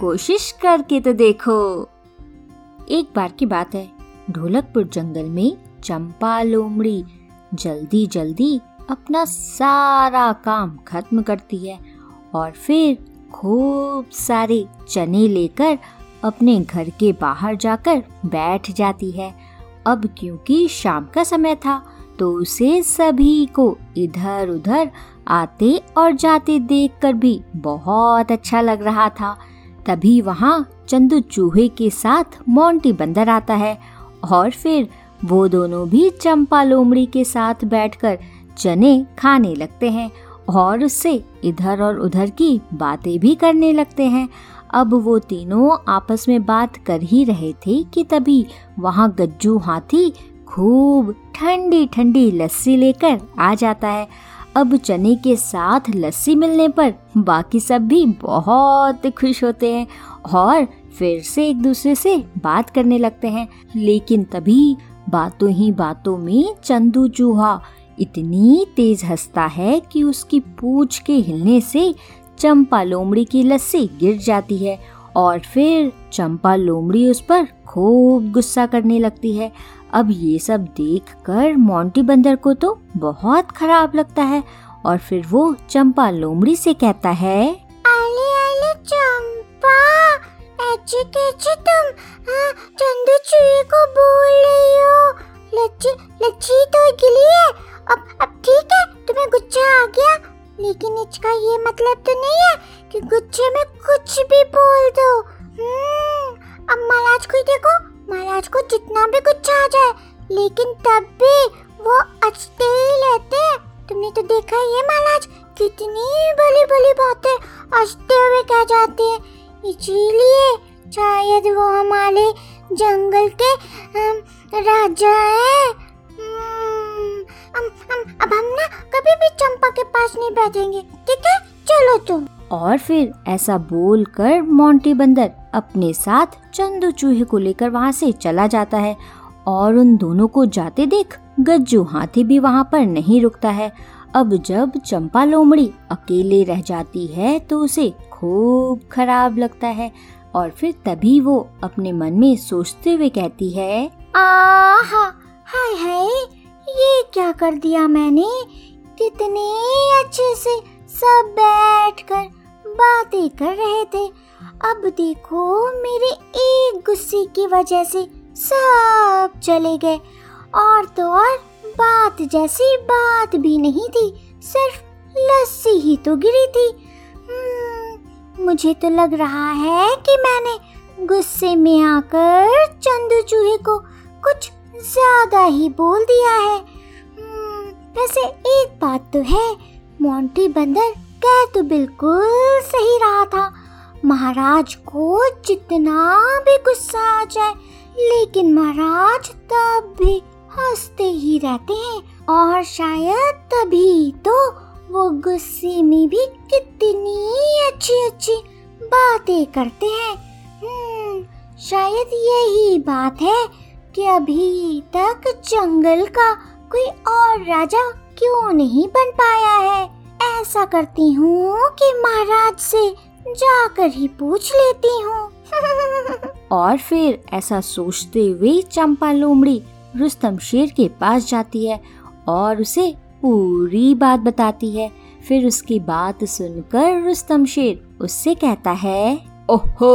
कोशिश करके तो देखो। एक बार की बात है, ढोलकपुर जंगल में चंपा लोमड़ी जल्दी जल्दी अपना सारा काम खत्म करती है और फिर खूब सारे चने लेकर अपने घर के बाहर जाकर बैठ जाती है। अब क्योंकि शाम का समय था तो उसे सभी को इधर उधर आते और जाते देखकर भी बहुत अच्छा लग रहा था। तभी वहाँ चंदू चूहे के साथ मोंटी बंदर आता है और फिर वो दोनों भी चंपा लोमड़ी के साथ बैठकर चने खाने लगते हैं और उससे इधर और उधर की बातें भी करने लगते हैं। अब वो तीनों आपस में बात कर ही रहे थे कि तभी वहाँ गज्जू हाथी खूब ठंडी ठंडी लस्सी लेकर आ जाता है। अब चने के साथ लस्सी मिलने पर बाकी सब भी बहुत खुश होते हैं और फिर से एक दूसरे से बात करने लगते हैं। लेकिन तभी बातों ही बातों में चंदू चूहा इतनी तेज हंसता है कि उसकी पूछ के हिलने से चंपा लोमड़ी की लस्सी गिर जाती है और फिर चंपा लोमड़ी उस पर खूब गुस्सा करने लगती है। अब ये सब देखकर मोंटी बंदर को तो बहुत खराब लगता है और फिर वो चंपा लोमड़ी से कहता है आले आले चंपा ऐसे कैसे तुम? हाँ, चंदू चूहे को बोल रही हो। लच्छी लच्छी लेकिन तब भी वो अचते ही लेते हैं। तुमने तो देखा ये महाराज कितनी बड़ी बड़ी बातें अचते हुए कह जाते हैं। इसीलिए शायद वो हमारे जंगल के राजा है। हम्म, अब हम ना कभी भी चंपा के पास नहीं बैठेंगे ठीक है? चलो तुम। और फिर ऐसा बोलकर मोंटी बंदर अपने साथ चंदू चूहे को लेकर वहाँ से चला जाता है और उन दोनों को जाते देख गज्जू हाथी भी वहाँ पर नहीं रुकता है। अब जब चंपा लोमड़ी अकेले रह जाती है तो उसे खूब खराब लगता है और फिर तभी वो अपने मन में सोचते हुए कहती है, आहा, हाय हाय, ये क्या कर दिया मैंने? कितने अच्छे से सब बैठकर बातें कर रहे थे। अब देखो, मेरे एक गुस्से की वजह से सब चले गए। और तो और बात जैसी बात भी नहीं थी सिर्फ़ लस्सी ही तो गिरी थी। हम्म, मुझे तो लग रहा है कि मैंने गुस्से में आकर चंदू चूहे को कुछ ज़्यादा ही बोल दिया है। हम्म, वैसे एक बात तो है मोंटी बंदर कह तो बिल्कुल सही रहा था। महाराज को जितना भी गुस्सा आ जाए लेकिन महाराज तब भी हँसते ही रहते हैं और शायद तभी तो वो गुस्से में भी कितनी अच्छी अच्छी बातें करते हैं। हम्म, शायद यही बात है कि अभी तक जंगल का कोई और राजा क्यों नहीं बन पाया है। ऐसा करती हूँ कि महाराज से जाकर ही पूछ लेती हूँ। और फिर ऐसा सोचते हुए चंपा लोमड़ी रुस्तम शेर के पास जाती है और उसे पूरी बात बताती है। फिर उसकी बात सुनकर रुस्तम शेर उससे कहता है ओहो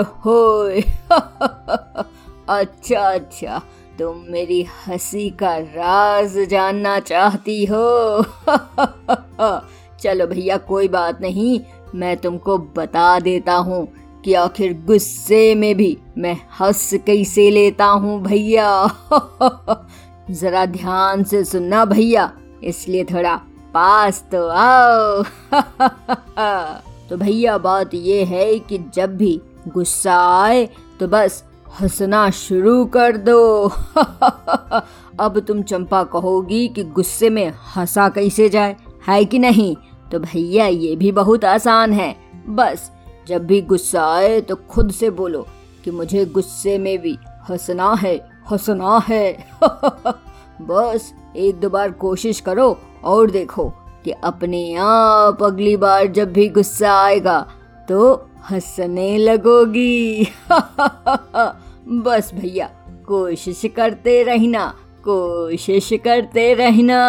ओहो अच्छा अच्छा तुम मेरी हँसी का राज जानना चाहती हो। चलो भैया, कोई बात नहीं, मैं तुमको बता देता हूँ। कि आखिर गुस्से में भी मैं हंस कैसे लेता हूँ भैया? जरा ध्यान से सुनना भैया, इसलिए थोड़ा पास तो आओ। तो भैया, बात ये है कि जब भी गुस्सा आए तो बस हंसना शुरू कर दो। अब तुम चंपा कहोगी कि गुस्से में हंसा कैसे जाए, है कि नहीं? तो भैया, ये भी बहुत आसान है। बस जब भी गुस्सा आए तो खुद से बोलो कि मुझे गुस्से में भी हंसना है हंसना है। बस एक दो बार कोशिश करो और देखो कि अपने आप अगली बार जब भी गुस्सा आएगा तो हंसने लगोगी। बस भैया, कोशिश करते रहना, कोशिश करते रहना।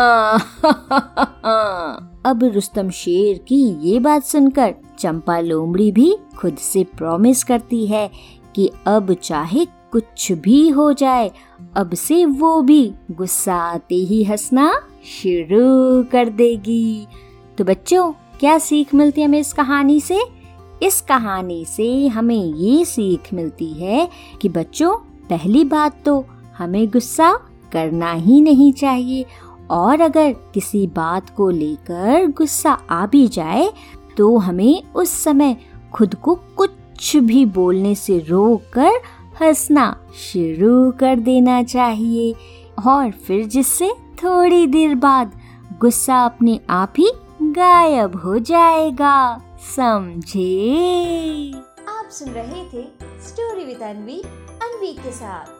अब रुस्तम शेर की ये बात सुनकर चंपा लोमड़ी भी खुद से प्रॉमिस करती है कि अब चाहे कुछ भी हो जाए, अब से वो भी गुस्सा आते ही हंसना शुरू कर देगी। तो बच्चों, क्या सीख मिलती है हमें इस कहानी से? इस कहानी से हमें ये सीख मिलती है कि बच्चों, पहली बात तो हमें गुस्सा करना ही नहीं चाहिए और अगर किसी बात को लेकर गुस्सा आ भी जाए तो हमें उस समय खुद को कुछ भी बोलने से रोक कर हंसना शुरू कर देना चाहिए। और फिर जिससे थोड़ी देर बाद गुस्सा अपने आप ही गायब हो जाएगा। समझे? आप सुन रहे थे स्टोरी विद अनवी अनवी के साथ।